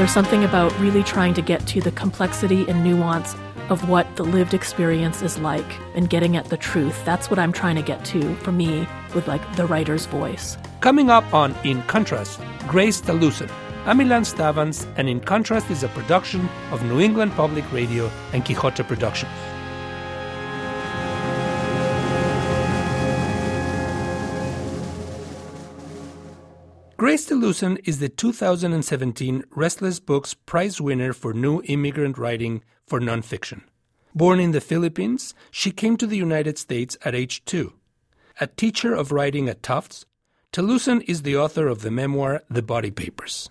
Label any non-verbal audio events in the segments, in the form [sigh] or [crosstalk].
There's something about really trying to get to the complexity and nuance of what the lived experience is like and getting at the truth. That's what I'm trying to get to for me with like the writer's voice. Coming up on In Contrast, Grace Talusan. I'm Stavans, and In Contrast is a production of New England Public Radio and Quixote Productions. Talusan is the 2017 Restless Books Prize winner for New Immigrant Writing for nonfiction. Born in the Philippines, she came to the United States at age two. A teacher of writing at Tufts, Talusan is the author of the memoir The Body Papers.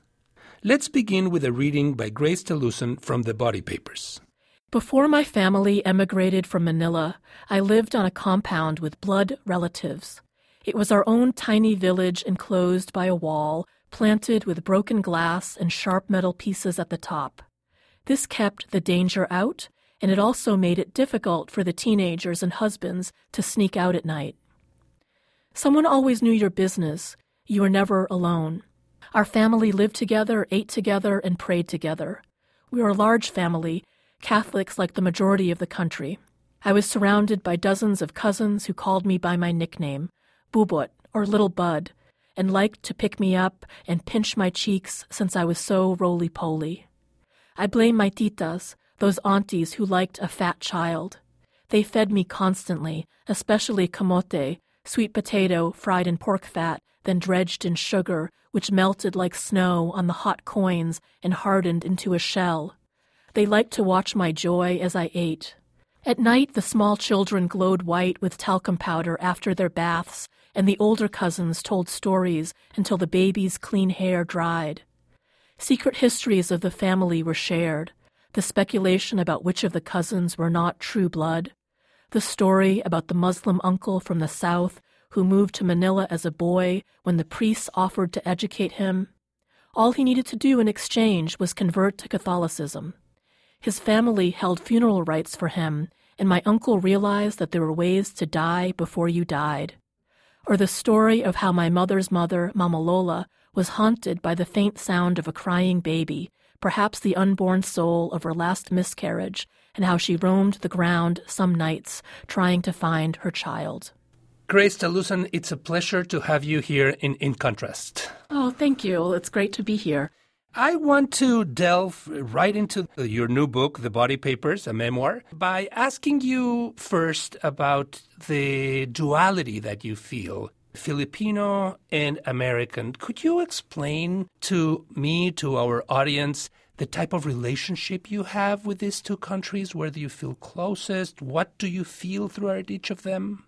Let's begin with a reading by Grace Talusan from The Body Papers. Before my family emigrated from Manila, I lived on a compound with blood relatives. It was our own tiny village enclosed by a wall, planted with broken glass and sharp metal pieces at the top. This kept the danger out, and it also made it difficult for the teenagers and husbands to sneak out at night. Someone always knew your business. You were never alone. Our family lived together, ate together, and prayed together. We were a large family, Catholics like the majority of the country. I was surrounded by dozens of cousins who called me by my nickname, Bubot or Little Bud, and liked to pick me up and pinch my cheeks since I was so roly poly. I blame my titas, those aunties who liked a fat child. They fed me constantly, especially camote, sweet potato fried in pork fat, then dredged in sugar, which melted like snow on the hot coins and hardened into a shell. They liked to watch my joy as I ate. At night, the small children glowed white with talcum powder after their baths, and the older cousins told stories until the baby's clean hair dried. Secret histories of the family were shared, the speculation about which of the cousins were not true blood, the story about the Muslim uncle from the South who moved to Manila as a boy when the priests offered to educate him. All he needed to do in exchange was convert to Catholicism. His family held funeral rites for him, and my uncle realized that there were ways to die before you died. Or the story of how my mother's mother, Mama Lola, was haunted by the faint sound of a crying baby, perhaps the unborn soul of her last miscarriage, and how she roamed the ground some nights trying to find her child. Grace Talusan, it's a pleasure to have you here in In Contrast. Oh, thank you. It's great to be here. I want to delve right into your new book, The Body Papers, a memoir, by asking you first about the duality that you feel Filipino and American. Could you explain to me, to our audience, the type of relationship you have with these two countries? Where do you feel closest? What do you feel throughout each of them?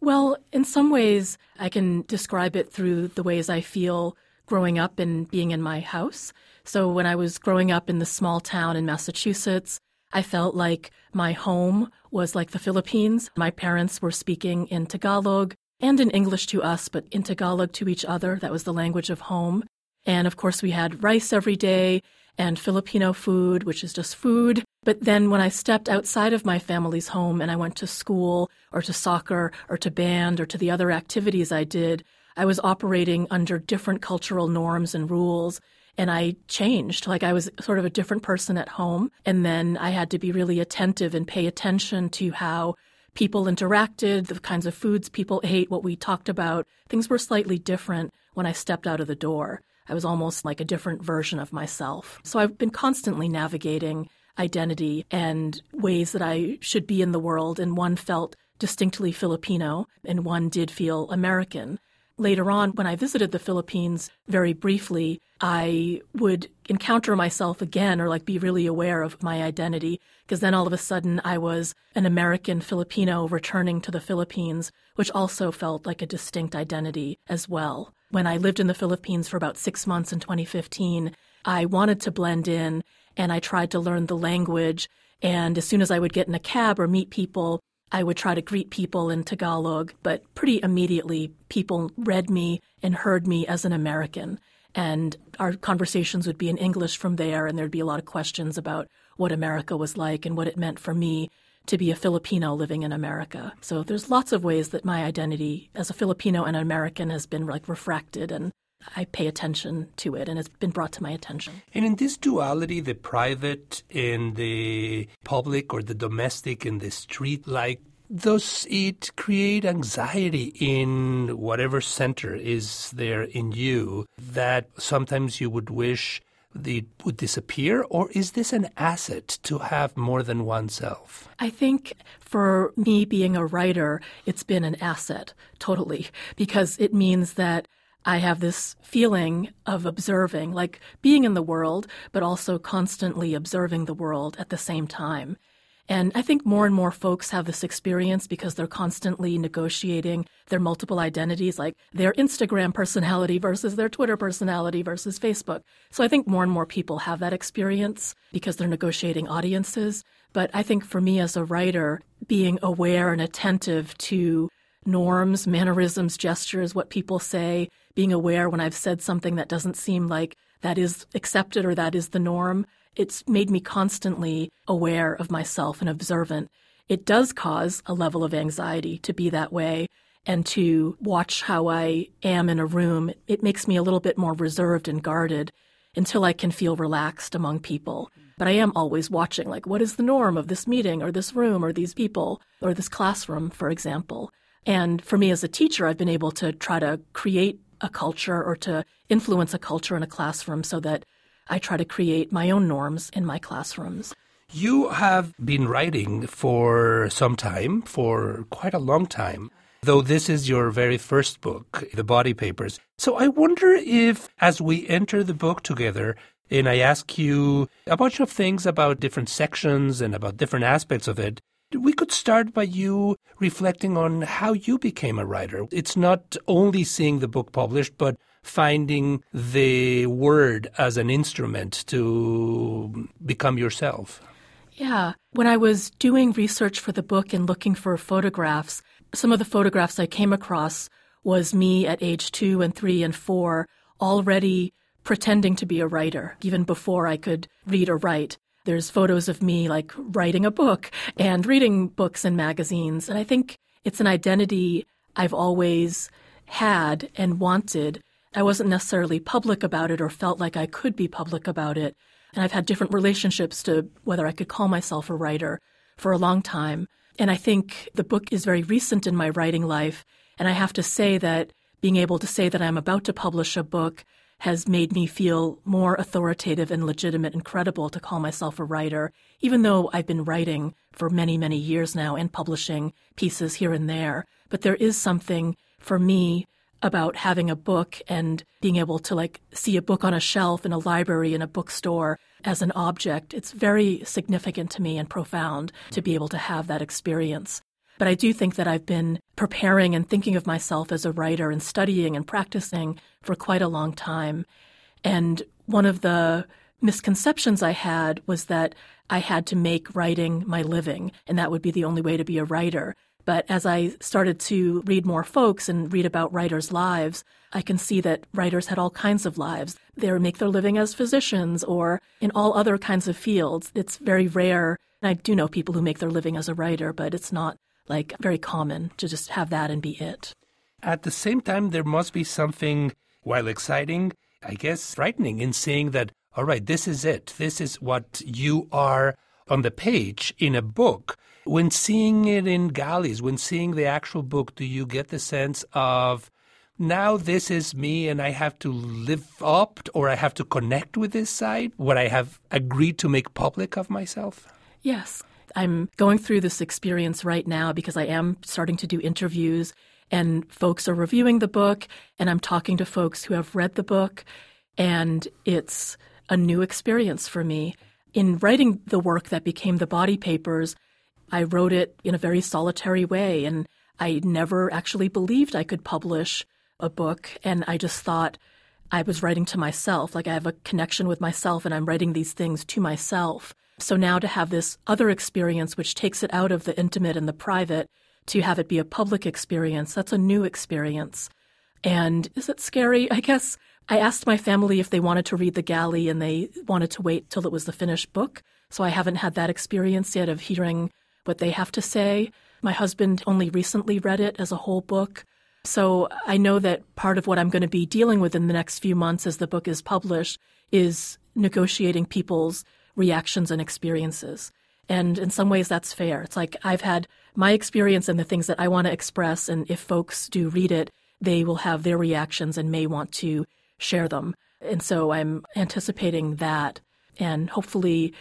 Well, in some ways, I can describe it through the ways I feel growing up and being in my house. So when I was growing up in the small town in Massachusetts, I felt like my home was like the Philippines. My parents were speaking in Tagalog and in English to us, but in Tagalog to each other. That was the language of home. And of course, we had rice every day and Filipino food, which is just food. But then when I stepped outside of my family's home and I went to school or to soccer or to band or to the other activities I did, I was operating under different cultural norms and rules. And I changed. Like I was sort of a different person at home. And then I had to be really attentive and pay attention to how people interacted, the kinds of foods people ate, what we talked about. Things were slightly different when I stepped out of the door. I was almost like a different version of myself. So I've been constantly navigating identity and ways that I should be in the world, and one felt distinctly Filipino, and one did feel American. Later on, when I visited the Philippines very briefly, I would encounter myself again or like be really aware of my identity because then all of a sudden I was an American Filipino returning to the Philippines, which also felt like a distinct identity as well. When I lived in the Philippines for about six months in 2015, I wanted to blend in and I tried to learn the language. And as soon as I would get in a cab or meet people, I would try to greet people in Tagalog, but pretty immediately people read me and heard me as an American. And our conversations would be in English from there, and there'd be a lot of questions about what America was like and what it meant for me to be a Filipino living in America. So there's lots of ways that my identity as a Filipino and an American has been like refracted and I pay attention to it and it's been brought to my attention. And in this duality, the private and the public or the domestic and the street like, does it create anxiety in whatever center is there in you that sometimes you would wish it would disappear, or is this an asset to have more than oneself? I think for me being a writer, it's been an asset, totally, because it means that I have this feeling of observing, like being in the world, but also constantly observing the world at the same time. And I think more and more folks have this experience because they're constantly negotiating their multiple identities, like their Instagram personality versus their Twitter personality versus Facebook. So I think more and more people have that experience because they're negotiating audiences. But I think for me as a writer, being aware and attentive to norms, mannerisms, gestures, what people say, being aware when I've said something that doesn't seem like that is accepted or that is the norm. It's made me constantly aware of myself and observant. It does cause a level of anxiety to be that way and to watch how I am in a room. It makes me a little bit more reserved and guarded until I can feel relaxed among people. But I am always watching, like, what is the norm of this meeting or this room or these people or this classroom, for example. And for me as a teacher, I've been able to try to create a culture or to influence a culture in a classroom so that I try to create my own norms in my classrooms. You have been writing for some time, for quite a long time, though this is your very first book, The Body Papers. So I wonder if, as we enter the book together, and I ask you a bunch of things about different sections and about different aspects of it, we could start by you reflecting on how you became a writer. It's not only seeing the book published, but finding the word as an instrument to become yourself. Yeah. When I was doing research for the book and looking for photographs, some of the photographs I came across was me at age two and three and four already pretending to be a writer, even before I could read or write. There's photos of me like writing a book and reading books and magazines. And I think it's an identity I've always had and wanted. I wasn't necessarily public about it or felt like I could be public about it. And I've had different relationships to whether I could call myself a writer for a long time. And I think the book is very recent in my writing life. And I have to say that being able to say that I'm about to publish a book has made me feel more authoritative and legitimate and credible to call myself a writer, even though I've been writing for many, many years now and publishing pieces here and there. But there is something for me about having a book and being able to like see a book on a shelf in a library in a bookstore as an object. It's very significant to me and profound to be able to have that experience. But I do think that I've been preparing and thinking of myself as a writer and studying and practicing for quite a long time. And one of the misconceptions I had was that I had to make writing my living, and that would be the only way to be a writer. But as I started to read more folks and read about writers' lives, I can see that writers had all kinds of lives. They make their living as physicians or in all other kinds of fields. It's very rare. I do know people who make their living as a writer, but it's not like very common to just have that and be it. At the same time, there must be something, while exciting, I guess frightening in seeing that, all right, this is it. This is what you are on the page in a book. When seeing it in galleys, when seeing the actual book, do you get the sense of now this is me and I have to live up or I have to connect with this side, what I have agreed to make public of myself? Yes. I'm going through this experience right now because I am starting to do interviews and folks are reviewing the book and I'm talking to folks who have read the book and it's a new experience for me. In writing the work that became the body papers, I wrote it in a very solitary way and I never actually believed I could publish a book and I just thought I was writing to myself, like I have a connection with myself and I'm writing these things to myself. So now to have this other experience, which takes it out of the intimate and the private, to have it be a public experience, that's a new experience. And is it scary? [laughs] I guess I asked my family if they wanted to read The Galley and they wanted to wait till it was the finished book. So I haven't had that experience yet of hearing what they have to say. My husband only recently read it as a whole book. So I know that part of what I'm going to be dealing with in the next few months as the book is published is negotiating people's reactions and experiences. And in some ways, that's fair. It's like I've had my experience and the things that I want to express, and if folks do read it, they will have their reactions and may want to share them. And so I'm anticipating that. And hopefully,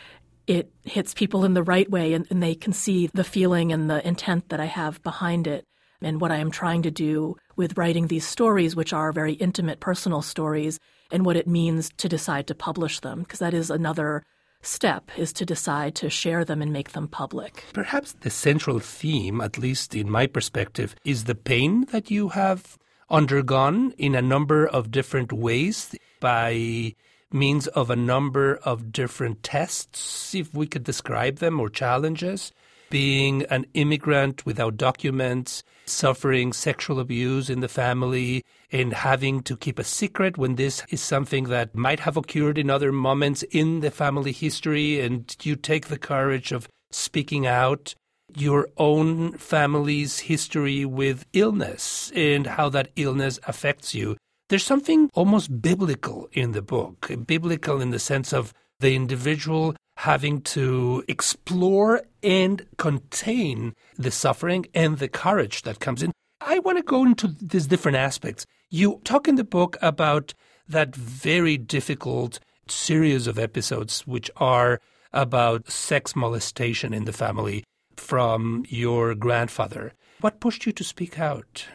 it hits people in the right way and, and, they can see the feeling and the intent that I have behind it and what I am trying to do with writing these stories, which are very intimate, personal stories, and what it means to decide to publish them, because that is another step is to decide to share them and make them public. Perhaps the central theme, at least in my perspective, is the pain that you have undergone in a number of different ways by means of a number of different tests, if we could describe them, or challenges. Being an immigrant without documents, suffering sexual abuse in the family, and having to keep a secret when this is something that might have occurred in other moments in the family history, and you take the courage of speaking out your own family's history with illness and how that illness affects you. There's something almost biblical in the book, biblical in the sense of the individual having to explore and contain the suffering and the courage that comes in. I want to go into these different aspects. You talk in the book about that very difficult series of episodes which are about sex molestation in the family from your grandfather. What pushed you to speak out?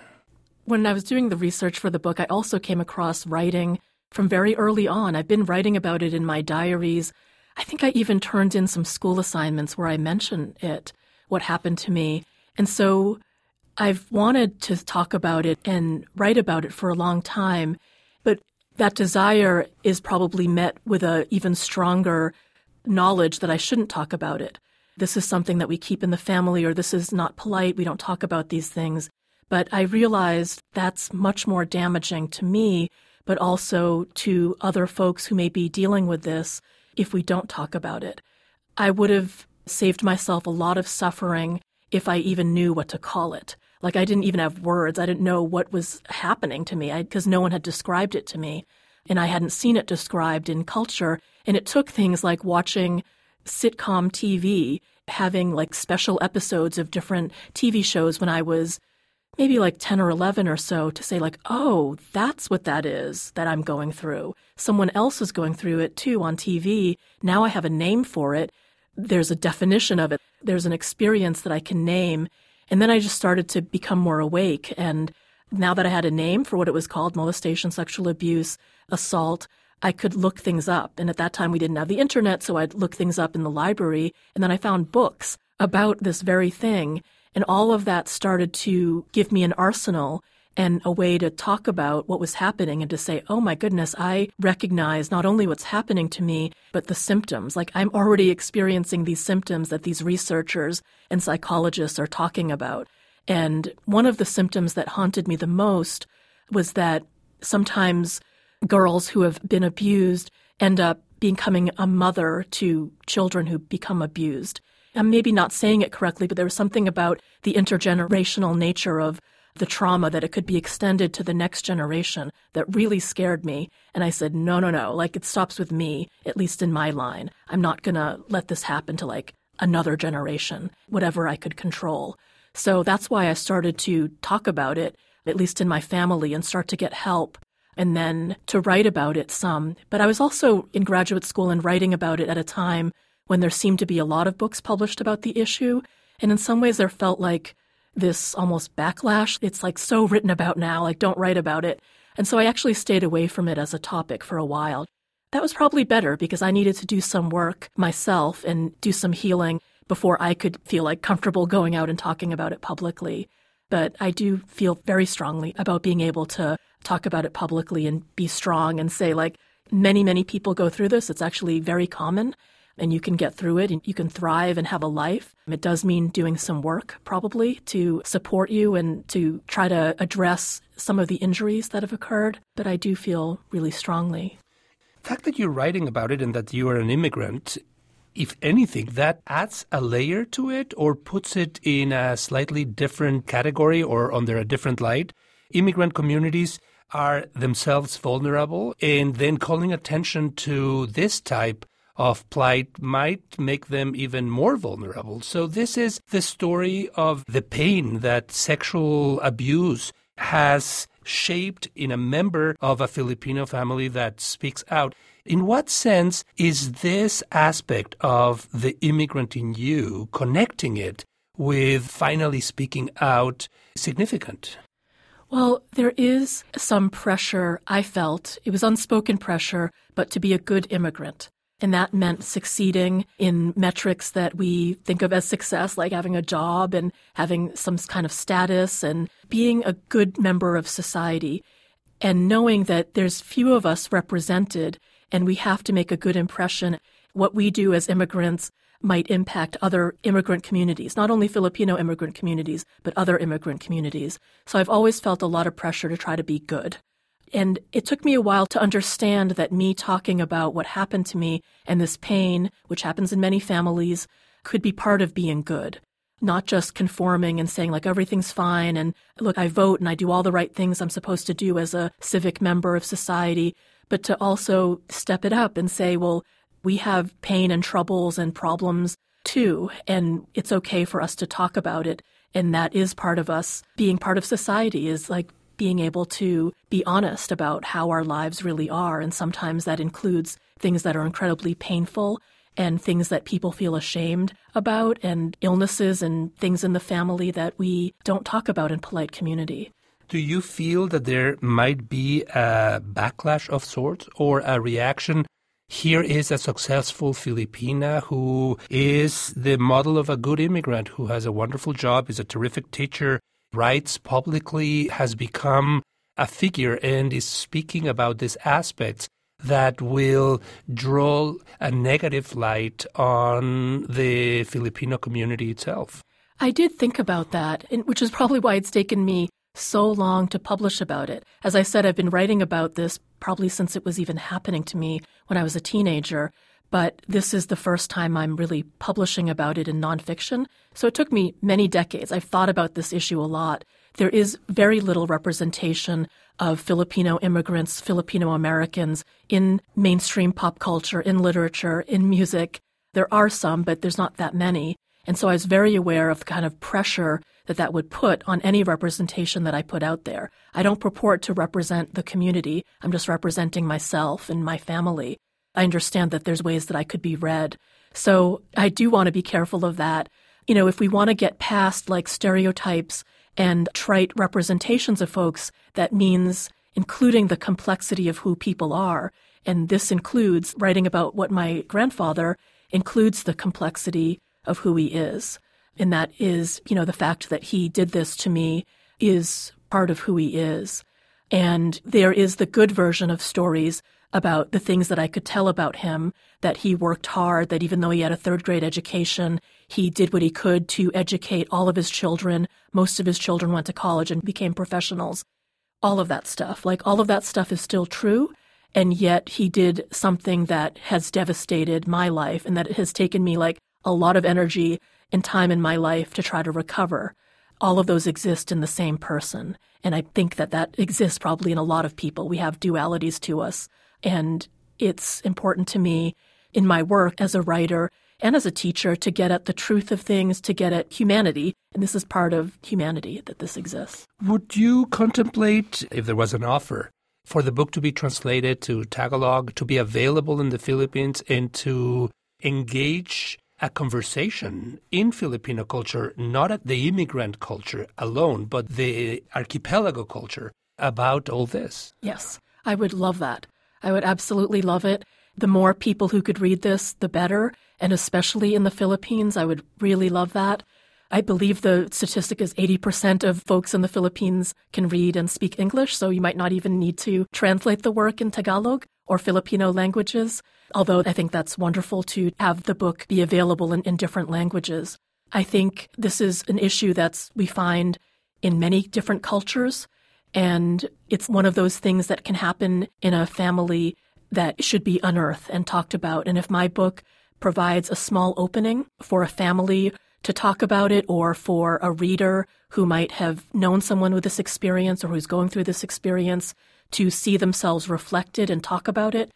When I was doing the research for the book, I also came across writing from very early on. I've been writing about it in my diaries. I think I even turned in some school assignments where I mention it, what happened to me. And so I've wanted to talk about it and write about it for a long time, but that desire is probably met with a even stronger knowledge that I shouldn't talk about it. This is something that we keep in the family or this is not polite. We don't talk about these things. But I realized that's much more damaging to me, but also to other folks who may be dealing with this if we don't talk about it. I would have saved myself a lot of suffering if I even knew what to call it. Like I didn't even have words. I didn't know what was happening to me because no one had described it to me. And I hadn't seen it described in culture. And it took things like watching sitcom TV, having like special episodes of different TV shows when I was maybe like 10 or 11 or so to say like oh that's what that is that i'm going through. Someone else is going through it too on tv now i have a name for it. There's a definition of it. There's an experience that i can name. And then i just started to become more awake. And now that i had a name for what it was called molestation sexual abuse assault i could look things up. And at that time we didn't have the internet so i'd look things up in the library. And then i found books about this very thing and all of that started to give me an arsenal and a way to talk about what was happening and to say, oh my goodness, I recognize not only what's happening to me, but the symptoms. Like I'm already experiencing these symptoms that these researchers and psychologists are talking about. And one of the symptoms that haunted me the most was that sometimes girls who have been abused end up becoming a mother to children who become abused. I'm maybe not saying it correctly, but there was something about the intergenerational nature of the trauma that it could be extended to the next generation that really scared me. And I said, no, no, no, like it stops with me, at least in my line. I'm not going to let this happen to like another generation, whatever I could control. So that's why I started to talk about it, at least in my family, and start to get help and then to write about it some. But I was also in graduate school and writing about it at a time when there seemed to be a lot of books published about the issue. And in some ways, there felt like this almost backlash. It's like so written about now, like don't write about it. And so I actually stayed away from it as a topic for a while. That was probably better because I needed to do some work myself and do some healing before I could feel like comfortable going out and talking about it publicly. But I do feel very strongly about being able to talk about it publicly and be strong and say, like, many, many people go through this. It's actually very common and you can get through it and you can thrive and have a life. It does mean doing some work probably to support you and to try to address some of the injuries that have occurred. But I do feel really strongly. The fact that you're writing about it and that you are an immigrant, if anything, that adds a layer to it or puts it in a slightly different category or under a different light immigrant communities are themselves vulnerable, and then calling attention to this type of plight might make them even more vulnerable. So, this is the story of the pain that sexual abuse has shaped in a member of a Filipino family that speaks out. In what sense is this aspect of the immigrant in you connecting it with finally speaking out significant? Well, there is some pressure I felt. It was unspoken pressure, but to be a good immigrant. And that meant succeeding in metrics that we think of as success, like having a job and having some kind of status and being a good member of society. And knowing that there's few of us represented and we have to make a good impression. What we do as immigrants might impact other immigrant communities, not only Filipino immigrant communities, but other immigrant communities. So I've always felt a lot of pressure to try to be good. And it took me a while to understand that me talking about what happened to me and this pain, which happens in many families, could be part of being good. Not just conforming and saying, like, everything's fine, and look, I vote and I do all the right things I'm supposed to do as a civic member of society, but to also step it up and say, well, we have pain and troubles and problems too, and it's okay for us to talk about it. And that is part of us being part of society, is like being able to be honest about how our lives really are. And sometimes that includes things that are incredibly painful and things that people feel ashamed about and illnesses and things in the family that we don't talk about in polite community. Do you feel that there might be a backlash of sorts or a reaction? Here is a successful Filipina who is the model of a good immigrant who has a wonderful job, is a terrific teacher, writes publicly, has become a figure and is speaking about these aspects that will draw a negative light on the Filipino community itself. I did think about that, which is probably why it's taken me so long to publish about it. As I said, I've been writing about this probably since it was even happening to me when I was a teenager but this is the first time I'm really publishing about it in nonfiction. So it took me many decades. I've thought about this issue a lot. There is very little representation of Filipino immigrants, Filipino Americans in mainstream pop culture, in literature, in music. There are some, but there's not that many. And so I was very aware of the kind of pressure that that would put on any representation that I put out there. I don't purport to represent the community. I'm just representing myself and my family. I understand that there's ways that I could be read. So I do want to be careful of that. You know, if we want to get past like stereotypes and trite representations of folks, that means including the complexity of who people are. And this includes writing about what my grandfather includes the complexity of who he is. And that is, you know, the fact that he did this to me is part of who he is. And there is the good version of stories about the things that I could tell about him that he worked hard, that even though he had a third grade education, he did what he could to educate all of his children. Most of his children went to college and became professionals. All of that stuff. Like, all of that stuff is still true. And yet, he did something that has devastated my life and that it has taken me like a lot of energy and time in my life to try to recover. All of those exist in the same person. And I think that that exists probably in a lot of people. We have dualities to us. And it's important to me in my work as a writer and as a teacher to get at the truth of things, to get at humanity. And this is part of humanity that this exists. Would you contemplate, if there was an offer, for the book to be translated to Tagalog, to be available in the Philippines, and to engage a conversation in Filipino culture, not at the immigrant culture alone, but the archipelago culture about all this? Yes, I would love that. I would absolutely love it. The more people who could read this, the better. And especially in the Philippines, I would really love that. I believe the statistic is 80% of folks in the Philippines can read and speak English, so you might not even need to translate the work in Tagalog or Filipino languages. Although I think that's wonderful to have the book be available in, in different languages. I think this is an issue that's we find in many different cultures. And it's one of those things that can happen in a family that should be unearthed and talked about. And if my book provides a small opening for a family to talk about it or for a reader who might have known someone with this experience or who's going through this experience to see themselves reflected and talk about it,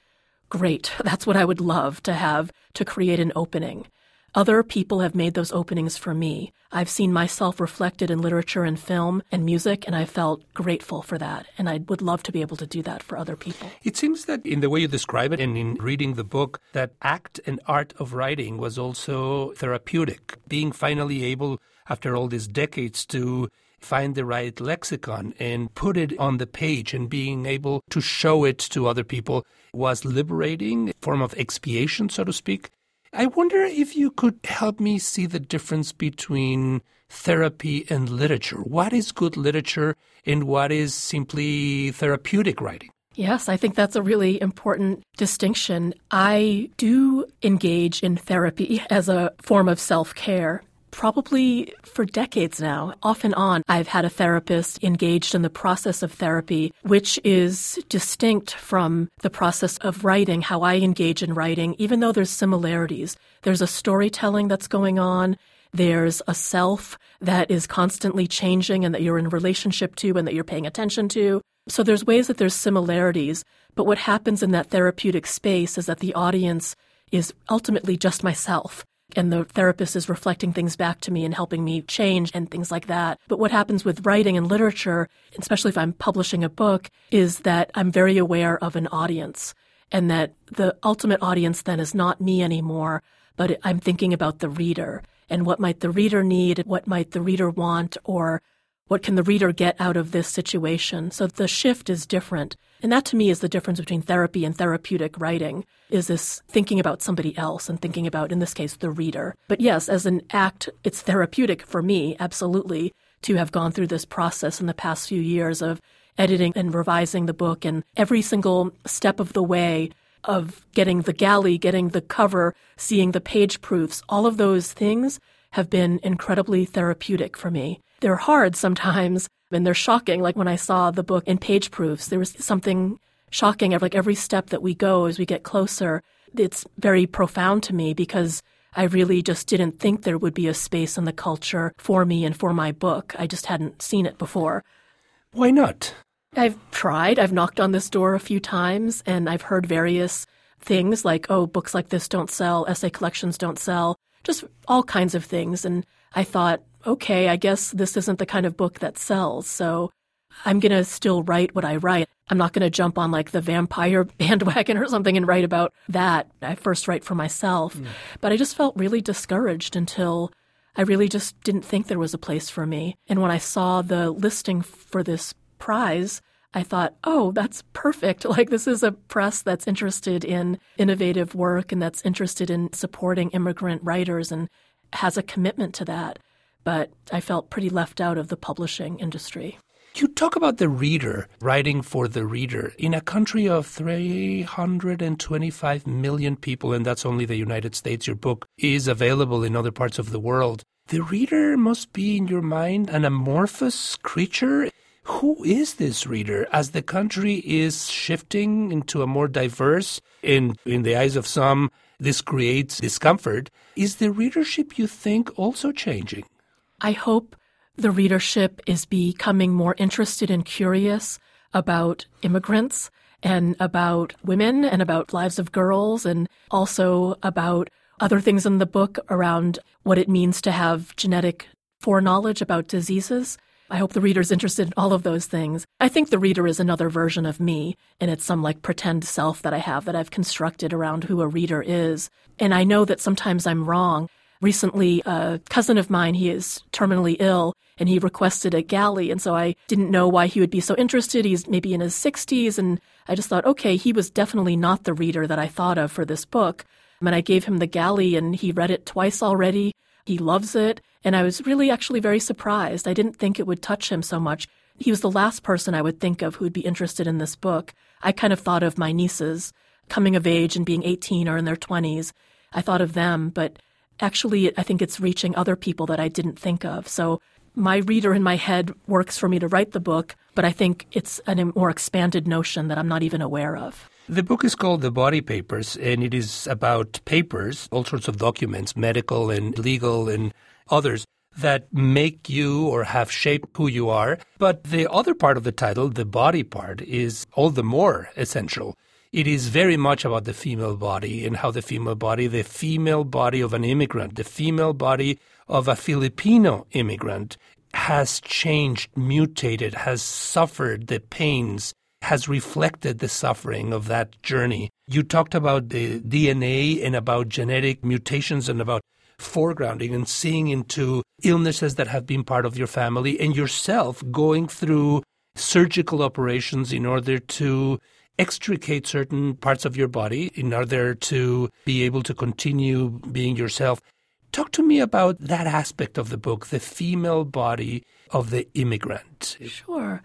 great. [laughs] That's what I would love to have to create an opening. Other people have made those openings for me. I've seen myself reflected in literature and film and music, and I felt grateful for that. And I would love to be able to do that for other people. It seems that in the way you describe it and in reading the book, that act and art of writing was also therapeutic. Being finally able, after all these decades, to find the right lexicon and put it on the page and being able to show it to other people was liberating, form of expiation, so to speak. I wonder if you could help me see the difference between therapy and literature. What is good literature and what is simply therapeutic writing? Yes, I think that's a really important distinction. I do engage in therapy as a form of self care probably for decades now. Off and on, I've had a therapist engaged in the process of therapy, which is distinct from the process of writing, how I engage in writing, even though there's similarities. There's a storytelling that's going on. There's a self that is constantly changing and that you're in relationship to and that you're paying attention to. So there's ways that there's similarities. But what happens in that therapeutic space is that the audience is ultimately just myself and the therapist is reflecting things back to me and helping me change and things like that. But what happens with writing and literature, especially if I'm publishing a book, is that I'm very aware of an audience and that the ultimate audience then is not me anymore, but I'm thinking about the reader and what might the reader need, what might the reader want, or what can the reader get out of this situation? So the shift is different. And that to me is the difference between therapy and therapeutic writing is this thinking about somebody else and thinking about, in this case, the reader. But yes, as an act, it's therapeutic for me, absolutely, to have gone through this process in the past few years of editing and revising the book and every single step of the way of getting the galley, getting the cover, seeing the page proofs, all of those things have been incredibly therapeutic for me they're hard sometimes [laughs] and they're shocking. Like when I saw the book in page proofs, there was something shocking. Like every step that we go as we get closer, it's very profound to me because I really just didn't think there would be a space in the culture for me and for my book. I just hadn't seen it before. Why not? I've tried. I've knocked on this door a few times and I've heard various things like, oh, books like this don't sell, essay collections don't sell, just all kinds of things. And I thought, okay, I guess this isn't the kind of book that sells. So I'm going to still write what I write. I'm not going to jump on like the vampire [laughs] bandwagon or something and write about that. I first write for myself. Mm. But I just felt really discouraged until I really just didn't think there was a place for me. And when I saw the listing for this prize, I thought, oh, that's perfect. [laughs] Like, this is a press that's interested in innovative work and that's interested in supporting immigrant writers and has a commitment to that but I felt pretty left out of the publishing industry. You talk about the reader, writing for the reader. In a country of 325 million people, and that's only the United States, your book is available in other parts of the world. The reader must be, in your mind, an amorphous creature. Who is this reader? As the country is shifting into a more diverse, and in the eyes of some, this creates discomfort. Is the readership, you think, also changing? I hope the readership is becoming more interested and curious about immigrants and about women and about lives of girls and also about other things in the book around what it means to have genetic foreknowledge about diseases. I hope the reader's interested in all of those things. I think the reader is another version of me, and it's some like pretend self that I have that I've constructed around who a reader is. And I know that sometimes I'm wrong. Recently, a cousin of mine, he is terminally ill and he requested a galley. And so I didn't know why he would be so interested. He's maybe in his 60s. And I just thought, okay, he was definitely not the reader that I thought of for this book. And I gave him the galley and he read it twice already. He loves it. And I was really actually very surprised. I didn't think it would touch him so much. He was the last person I would think of who would be interested in this book. I kind of thought of my nieces coming of age and being 18 or in their 20s. I thought of them, but actually, I think it's reaching other people that I didn't think of. So my reader in my head works for me to write the book, but I think it's a more expanded notion that I'm not even aware of. The book is called The Body Papers, and it is about papers, all sorts of documents, medical and legal and others, that make you or have shaped who you are. But the other part of the title, the body part, is all the more essential. It is very much about the female body and how the female body, the female body of an immigrant, the female body of a Filipino immigrant has changed, mutated, has suffered the pains, has reflected the suffering of that journey. You talked about the DNA and about genetic mutations and about foregrounding and seeing into illnesses that have been part of your family and yourself going through surgical operations in order to extricate certain parts of your body in order to be able to continue being yourself. Talk to me about that aspect of the book, the female body of the immigrant. Sure.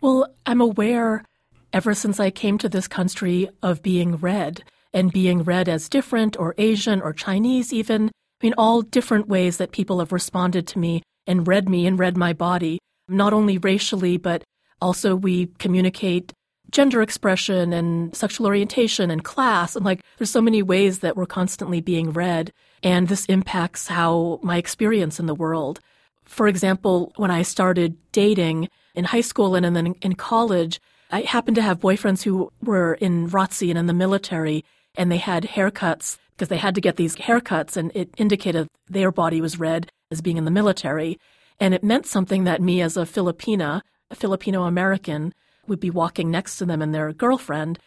Well, I'm aware ever since I came to this country of being read and being read as different or Asian or Chinese, even. I mean, all different ways that people have responded to me and read me and read my body, not only racially, but also we communicate gender expression and sexual orientation and class. And like, there's so many ways that we're constantly being read. And this impacts how my experience in the world. For example, when I started dating in high school and then in college, I happened to have boyfriends who were in ROTC and in the military, and they had haircuts because they had to get these haircuts, and it indicated their body was read as being in the military. And it meant something that me, as a Filipina, a Filipino American, would be walking next to them and their girlfriend.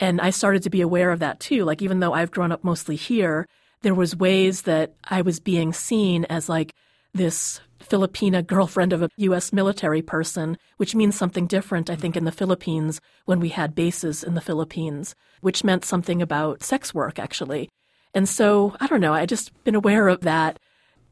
And I started to be aware of that too. Like, even though I've grown up mostly here, there was ways that I was being seen as like this Filipina girlfriend of a U.S. military person, which means something different, I think, in the Philippines when we had bases in the Philippines, which meant something about sex work, actually. And so, I don't know, I just been aware of that,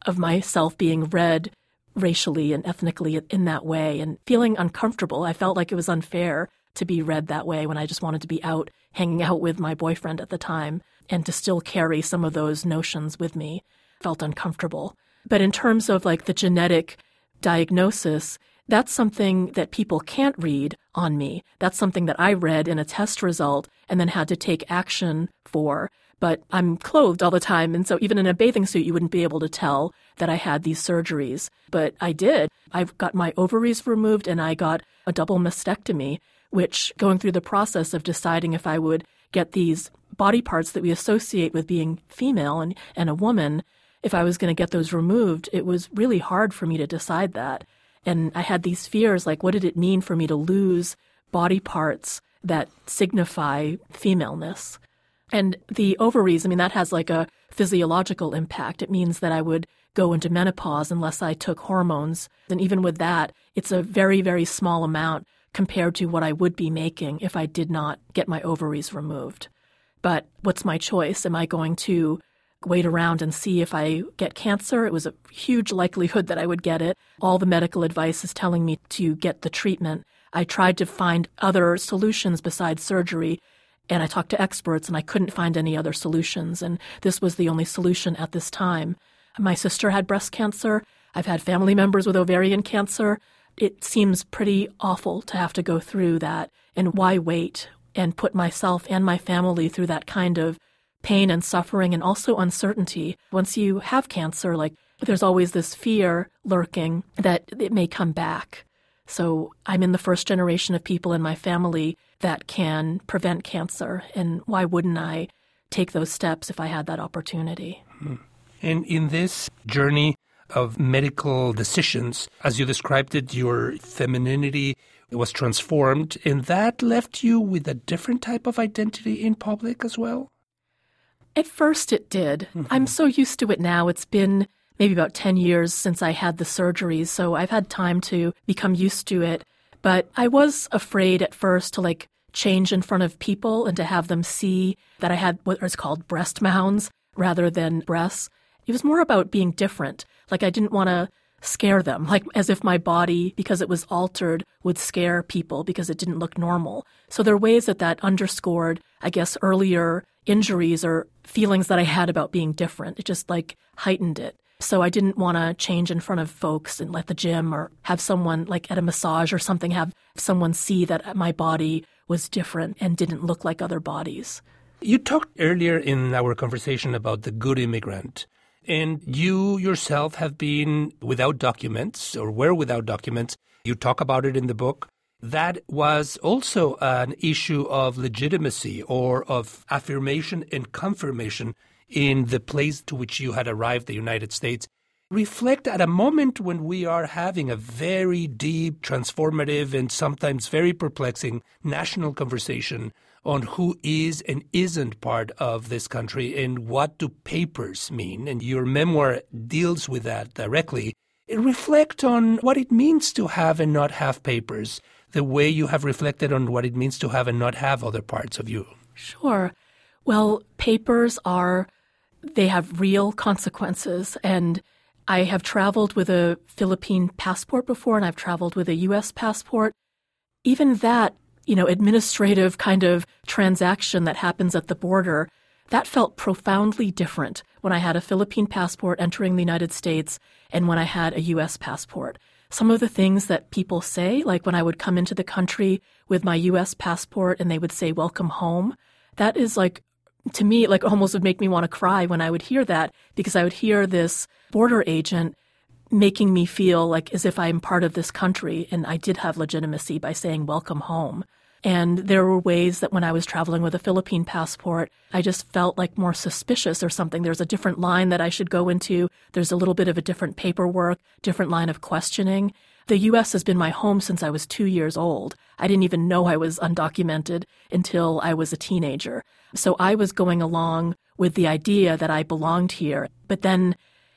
of myself being read racially and ethnically in that way and feeling uncomfortable. I felt like it was unfair to be read that way when I just wanted to be out hanging out with my boyfriend at the time and to still carry some of those notions with me felt uncomfortable. But in terms of like the genetic diagnosis, that's something that people can't read on me. That's something that I read in a test result and then had to take action for but I'm clothed all the time. And so even in a bathing suit, you wouldn't be able to tell that I had these surgeries. But I did. I've got my ovaries removed and I got a double mastectomy, which going through the process of deciding if I would get these body parts that we associate with being female and, and a woman, if I was going to get those removed, it was really hard for me to decide that. And I had these fears like, what did it mean for me to lose body parts that signify femaleness? And the ovaries, I mean, that has like a physiological impact. It means that I would go into menopause unless I took hormones. And even with that, it's a very, very small amount compared to what I would be making if I did not get my ovaries removed. But what's my choice? Am I going to wait around and see if I get cancer? It was a huge likelihood that I would get it. All the medical advice is telling me to get the treatment. I tried to find other solutions besides surgery and I talked to experts and I couldn't find any other solutions. And this was the only solution at this time. My sister had breast cancer. I've had family members with ovarian cancer. It seems pretty awful to have to go through that. And why wait and put myself and my family through that kind of pain and suffering and also uncertainty? Once you have cancer, like there's always this fear lurking that it may come back. So I'm in the first generation of people in my family that can prevent cancer. And why wouldn't I take those steps if I had that opportunity? Hmm. And in this journey of medical decisions, as you described it, your femininity was transformed, and that left you with a different type of identity in public as well? At first, it did. Mm-hmm. I'm so used to it now. It's been maybe about 10 years since I had the surgeries, so I've had time to become used to it. But I was afraid at first to like change in front of people and to have them see that I had what is called breast mounds rather than breasts. It was more about being different. Like I didn't want to scare them, like as if my body, because it was altered, would scare people because it didn't look normal. So there are ways that that underscored, I guess, earlier injuries or feelings that I had about being different. It just like heightened it. So I didn't want to change in front of folks and let the gym or have someone like at a massage or something have someone see that my body was different and didn't look like other bodies. You talked earlier in our conversation about the good immigrant And you yourself have been without documents or were without documents. You talk about it in the book. That was also an issue of legitimacy or of affirmation and confirmation in the place to which you had arrived, the United States. Reflect at a moment when we are having a very deep, transformative, and sometimes very perplexing national conversation on who is and isn't part of this country and what do papers mean. And your memoir deals with that directly. Reflect on what it means to have and not have papers, the way you have reflected on what it means to have and not have other parts of you. Sure. Well, papers are, they have real consequences. And I have traveled with a Philippine passport before, and I've traveled with a U.S. passport. Even that you know, administrative kind of transaction that happens at the border, that felt profoundly different when I had a Philippine passport entering the United States and when I had a U.S. passport. Some of the things that people say, like when I would come into the country with my U.S. passport and they would say, welcome home, that is like, to me, like almost would make me want to cry when I would hear that because I would hear this border agent making me feel like as if I'm part of this country and I did have legitimacy by saying welcome home. And there were ways that when I was traveling with a Philippine passport, I just felt like more suspicious or something. There's a different line that I should go into. There's a little bit of a different paperwork, different line of questioning. The U.S. has been my home since I was two years old. I didn't even know I was undocumented until I was a teenager. So I was going along with the idea that I belonged here. But then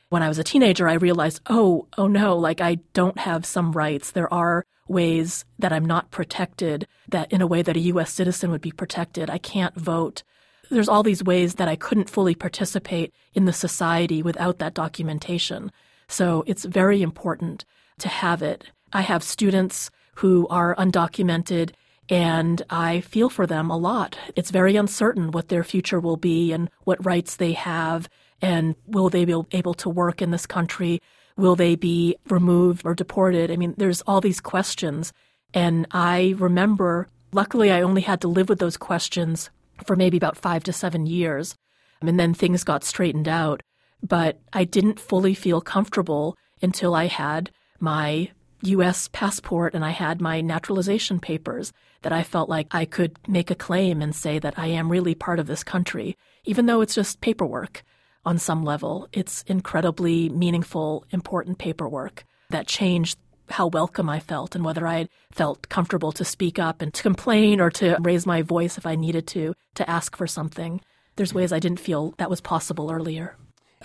when I was a teenager, I realized, oh, oh no, like I don't have some rights. There are ways that I'm not protected, that in a way that a U.S. citizen would be protected. I can't vote. There's all these ways that I couldn't fully participate in the society without that documentation. So it's very important to have it. I have students who are undocumented and I feel for them a lot. It's very uncertain what their future will be and what rights they have and will they be able to work in this country Will they be removed or deported? I mean, there's all these questions. And I remember, luckily, I only had to live with those questions for maybe about five to seven years. And then things got straightened out. But I didn't fully feel comfortable until I had my U.S. passport and I had my naturalization papers that I felt like I could make a claim and say that I am really part of this country, even though it's just paperwork on some level. It's incredibly meaningful, important paperwork that changed how welcome I felt and whether I felt comfortable to speak up and to complain or to raise my voice if I needed to, to ask for something. There's ways I didn't feel that was possible earlier.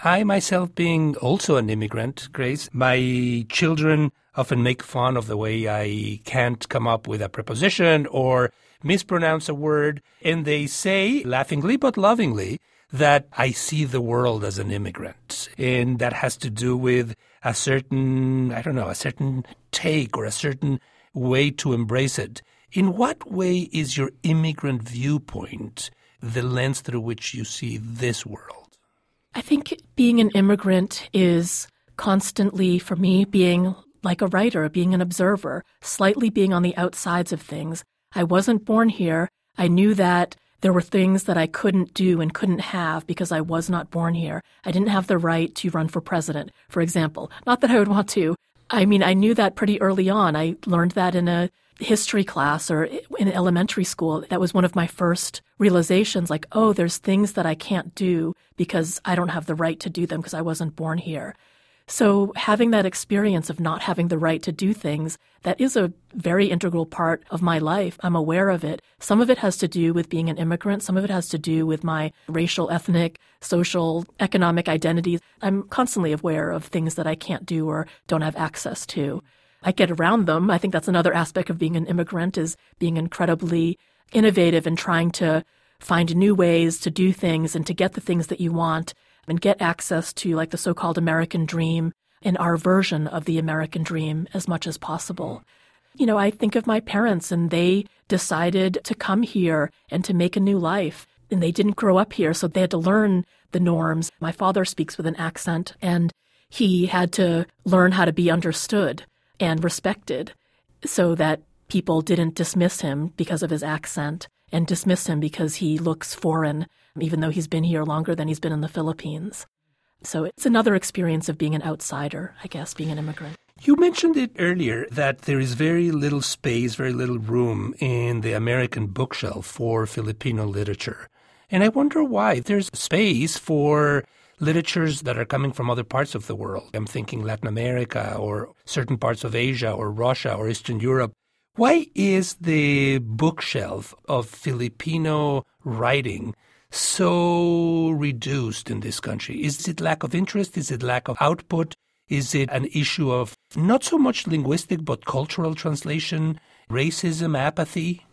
I myself being also an immigrant, Grace, my children often make fun of the way I can't come up with a preposition or mispronounce a word, and they say, laughingly but lovingly, that I see the world as an immigrant. And that has to do with a certain, I don't know, a certain take or a certain way to embrace it. In what way is your immigrant viewpoint the lens through which you see this world? I think being an immigrant is constantly, for me, being like a writer, being an observer, slightly being on the outsides of things. I wasn't born here. I knew that there were things that I couldn't do and couldn't have because I was not born here. I didn't have the right to run for president, for example. Not that I would want to. I mean, I knew that pretty early on. I learned that in a history class or in elementary school. That was one of my first realizations like, oh, there's things that I can't do because I don't have the right to do them because I wasn't born here. So having that experience of not having the right to do things, that is a very integral part of my life. I'm aware of it. Some of it has to do with being an immigrant. Some of it has to do with my racial, ethnic, social, economic identities. I'm constantly aware of things that I can't do or don't have access to. I get around them. I think that's another aspect of being an immigrant is being incredibly innovative and trying to find new ways to do things and to get the things that you want and get access to like the so-called American dream and our version of the American dream as much as possible. You know, I think of my parents and they decided to come here and to make a new life. And they didn't grow up here, so they had to learn the norms. My father speaks with an accent and he had to learn how to be understood and respected so that people didn't dismiss him because of his accent and dismiss him because he looks foreign even though he's been here longer than he's been in the Philippines. So it's another experience of being an outsider, I guess, being an immigrant. You mentioned it earlier that there is very little space, very little room in the American bookshelf for Filipino literature. And I wonder why. There's space for literatures that are coming from other parts of the world. I'm thinking Latin America or certain parts of Asia or Russia or Eastern Europe. Why is the bookshelf of Filipino writing so reduced in this country? Is it lack of interest? Is it lack of output? Is it an issue of not so much linguistic but cultural translation, racism, apathy?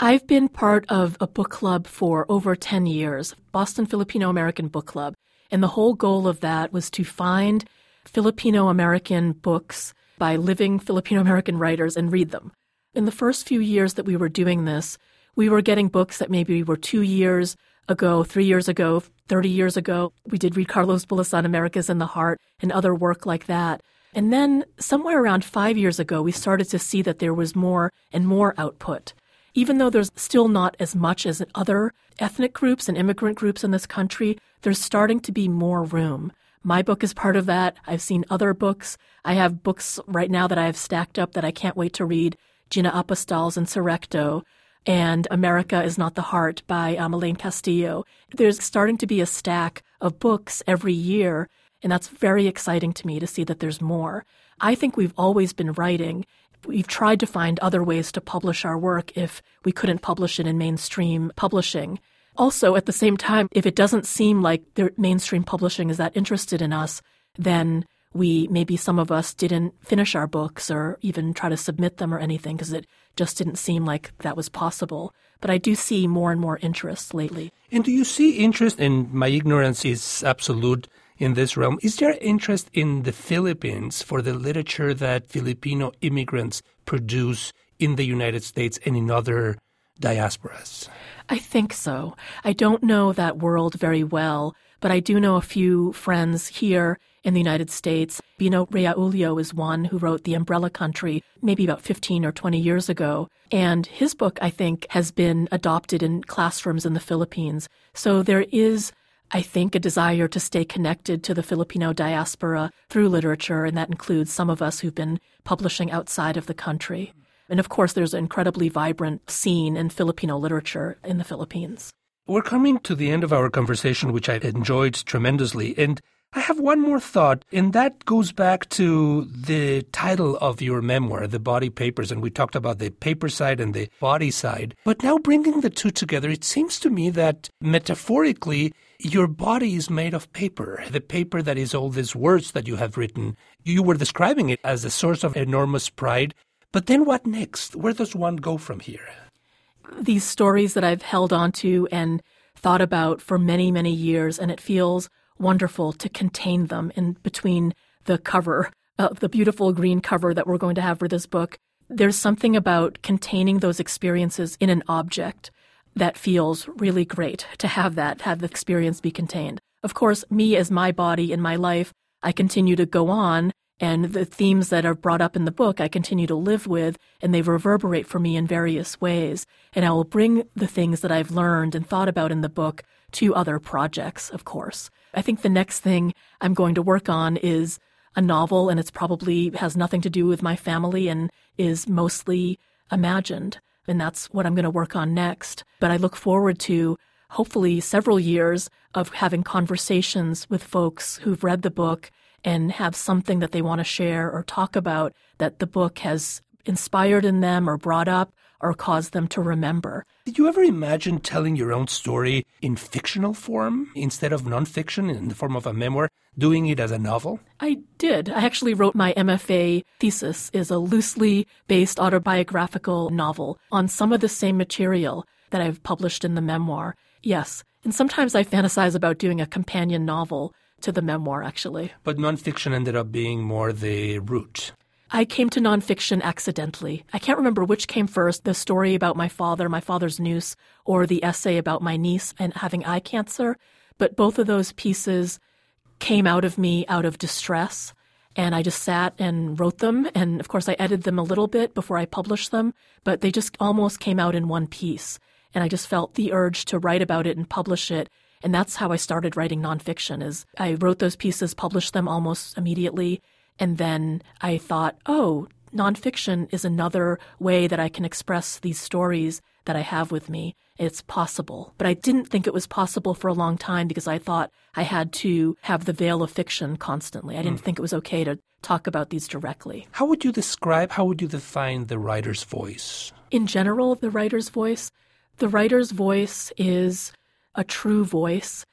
I've been part of a book club for over 10 years, Boston Filipino American Book Club. And the whole goal of that was to find Filipino American books by living Filipino American writers and read them. In the first few years that we were doing this, we were getting books that maybe were two years ago, three years ago, 30 years ago. We did read Carlos Bulosan, America's in the Heart, and other work like that. And then somewhere around five years ago, we started to see that there was more and more output. Even though there's still not as much as other ethnic groups and immigrant groups in this country, there's starting to be more room. My book is part of that. I've seen other books. I have books right now that I have stacked up that I can't wait to read. Gina Apostol's Insurrecto and America is Not the Heart by um, Elaine Castillo. There's starting to be a stack of books every year, and that's very exciting to me to see that there's more. I think we've always been writing. We've tried to find other ways to publish our work if we couldn't publish it in mainstream publishing. Also, at the same time, if it doesn't seem like the mainstream publishing is that interested in us, then we maybe some of us didn't finish our books or even try to submit them or anything because it just didn't seem like that was possible. But I do see more and more interest lately. And do you see interest, and my ignorance is absolute in this realm, is there interest in the Philippines for the literature that Filipino immigrants produce in the United States and in other diasporas? I think so. I don't know that world very well, but I do know a few friends here in the United States. Bino Realuyo is one who wrote The Umbrella Country maybe about 15 or 20 years ago. And his book, I think, has been adopted in classrooms in the Philippines. So there is I think, a desire to stay connected to the Filipino diaspora through literature, and that includes some of us who've been publishing outside of the country. And of course, there's an incredibly vibrant scene in Filipino literature in the Philippines. We're coming to the end of our conversation, which I enjoyed tremendously. And I have one more thought, and that goes back to the title of your memoir, The Body Papers. And we talked about the paper side and the body side. But now bringing the two together, it seems to me that metaphorically, your body is made of paper, the paper that is all these words that you have written. You were describing it as a source of enormous pride. But then what next? Where does one go from here? These stories that I've held onto and thought about for many, many years, and it feels wonderful to contain them in between the cover, uh, the beautiful green cover that we're going to have for this book. There's something about containing those experiences in an object that feels really great to have that, have the experience be contained. Of course, me as my body in my life, I continue to go on and the themes that are brought up in the book I continue to live with and they reverberate for me in various ways. And I will bring the things that I've learned and thought about in the book to other projects, of course. I think the next thing I'm going to work on is a novel, and it's probably has nothing to do with my family and is mostly imagined. And that's what I'm going to work on next. But I look forward to hopefully several years of having conversations with folks who've read the book and have something that they want to share or talk about that the book has inspired in them or brought up or caused them to remember. Did you ever imagine telling your own story in fictional form instead of nonfiction in the form of a memoir, doing it as a novel? I did. I actually wrote my MFA thesis is a loosely based autobiographical novel on some of the same material that I've published in the memoir. Yes. And sometimes I fantasize about doing a companion novel to the memoir, actually. But nonfiction ended up being more the root. I came to nonfiction accidentally. I can't remember which came first the story about my father, my father's noose, or the essay about my niece and having eye cancer. But both of those pieces came out of me out of distress. And I just sat and wrote them. And of course, I edited them a little bit before I published them, but they just almost came out in one piece. And I just felt the urge to write about it and publish it. And that's how I started writing nonfiction is I wrote those pieces, published them almost immediately. And then I thought, oh, nonfiction is another way that I can express these stories that I have with me. It's possible. But I didn't think it was possible for a long time because I thought I had to have the veil of fiction constantly. I didn't mm. think it was okay to talk about these directly. How would you describe, how would you define the writer's voice? In general, the writer's voice, the writer's voice is a true voice.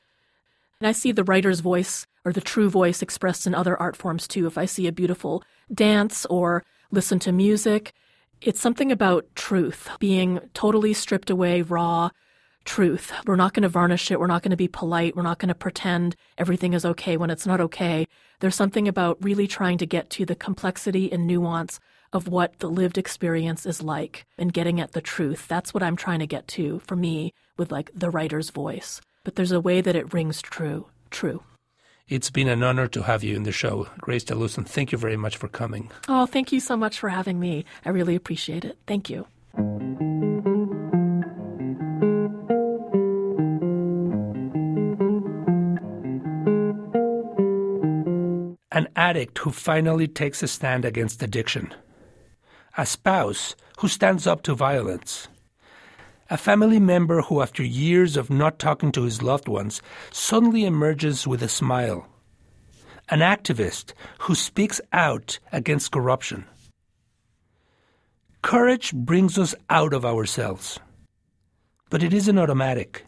And I see the writer's voice or the true voice expressed in other art forms too. If I see a beautiful dance or listen to music, it's something about truth, being totally stripped away, raw truth. We're not going to varnish it. We're not going to be polite. We're not going to pretend everything is okay when it's not okay. There's something about really trying to get to the complexity and nuance of what the lived experience is like and getting at the truth. That's what I'm trying to get to for me with like the writer's voice. But there's a way that it rings true, true. It's been an honor to have you in the show. Grace Talusan, thank you very much for coming. Oh, thank you so much for having me. I really appreciate it. Thank you. An addict who finally takes a stand against addiction. A spouse who stands up to violence a family member who, after years of not talking to his loved ones, suddenly emerges with a smile. An activist who speaks out against corruption. Courage brings us out of ourselves. But it isn't automatic.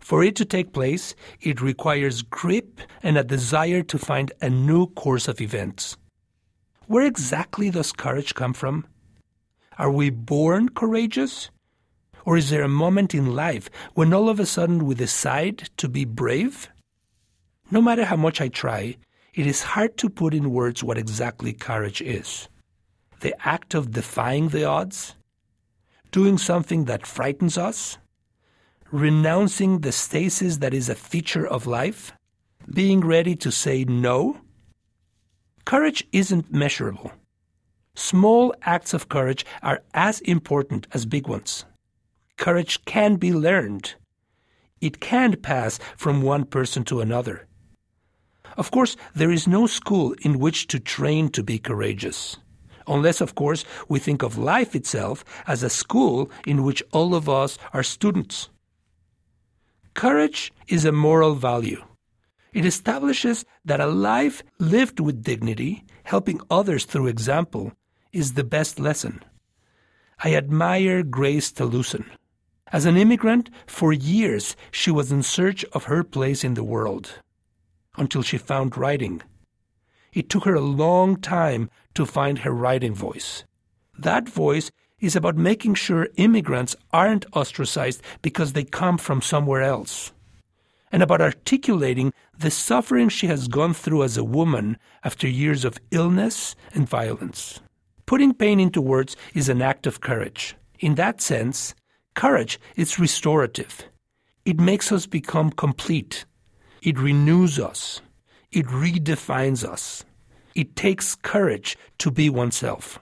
For it to take place, it requires grip and a desire to find a new course of events. Where exactly does courage come from? Are we born courageous? Or is there a moment in life when all of a sudden we decide to be brave? No matter how much I try, it is hard to put in words what exactly courage is. The act of defying the odds? Doing something that frightens us? Renouncing the stasis that is a feature of life? Being ready to say no? Courage isn't measurable. Small acts of courage are as important as big ones. Courage can be learned. It can pass from one person to another. Of course, there is no school in which to train to be courageous. Unless, of course, we think of life itself as a school in which all of us are students. Courage is a moral value. It establishes that a life lived with dignity, helping others through example, is the best lesson. I admire Grace Talusan. As an immigrant, for years she was in search of her place in the world until she found writing. It took her a long time to find her writing voice. That voice is about making sure immigrants aren't ostracized because they come from somewhere else, and about articulating the suffering she has gone through as a woman after years of illness and violence. Putting pain into words is an act of courage. In that sense, Courage is restorative. It makes us become complete. It renews us. It redefines us. It takes courage to be oneself.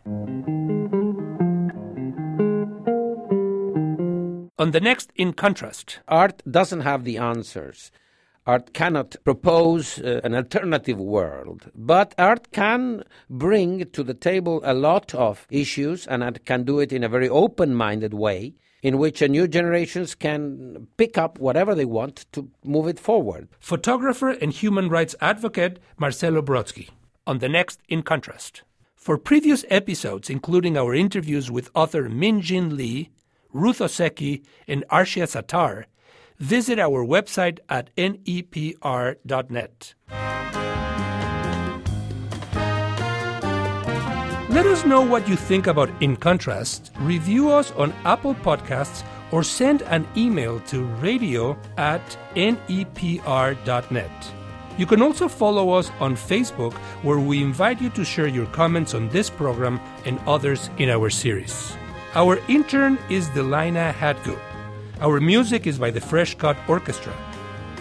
On the next, in contrast, art doesn't have the answers. Art cannot propose uh, an alternative world, but art can bring to the table a lot of issues and it can do it in a very open minded way in which a new generations can pick up whatever they want to move it forward. Photographer and human rights advocate Marcelo Brodsky on the next In Contrast. For previous episodes, including our interviews with author Min Jin Lee, Ruth Ozeki, and Arshia Sattar, visit our website at nepr.net. Let us know what you think about In Contrast. Review us on Apple Podcasts or send an email to radio at nepr.net. You can also follow us on Facebook, where we invite you to share your comments on this program and others in our series. Our intern is Delina Hadgood. Our music is by the Fresh Cut Orchestra.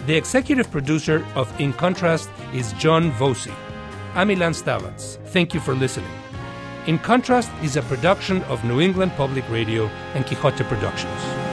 The executive producer of In Contrast is John Voci. I'm Ilan Stavans. Thank you for listening. In Contrast is a production of New England Public Radio and Quixote Productions.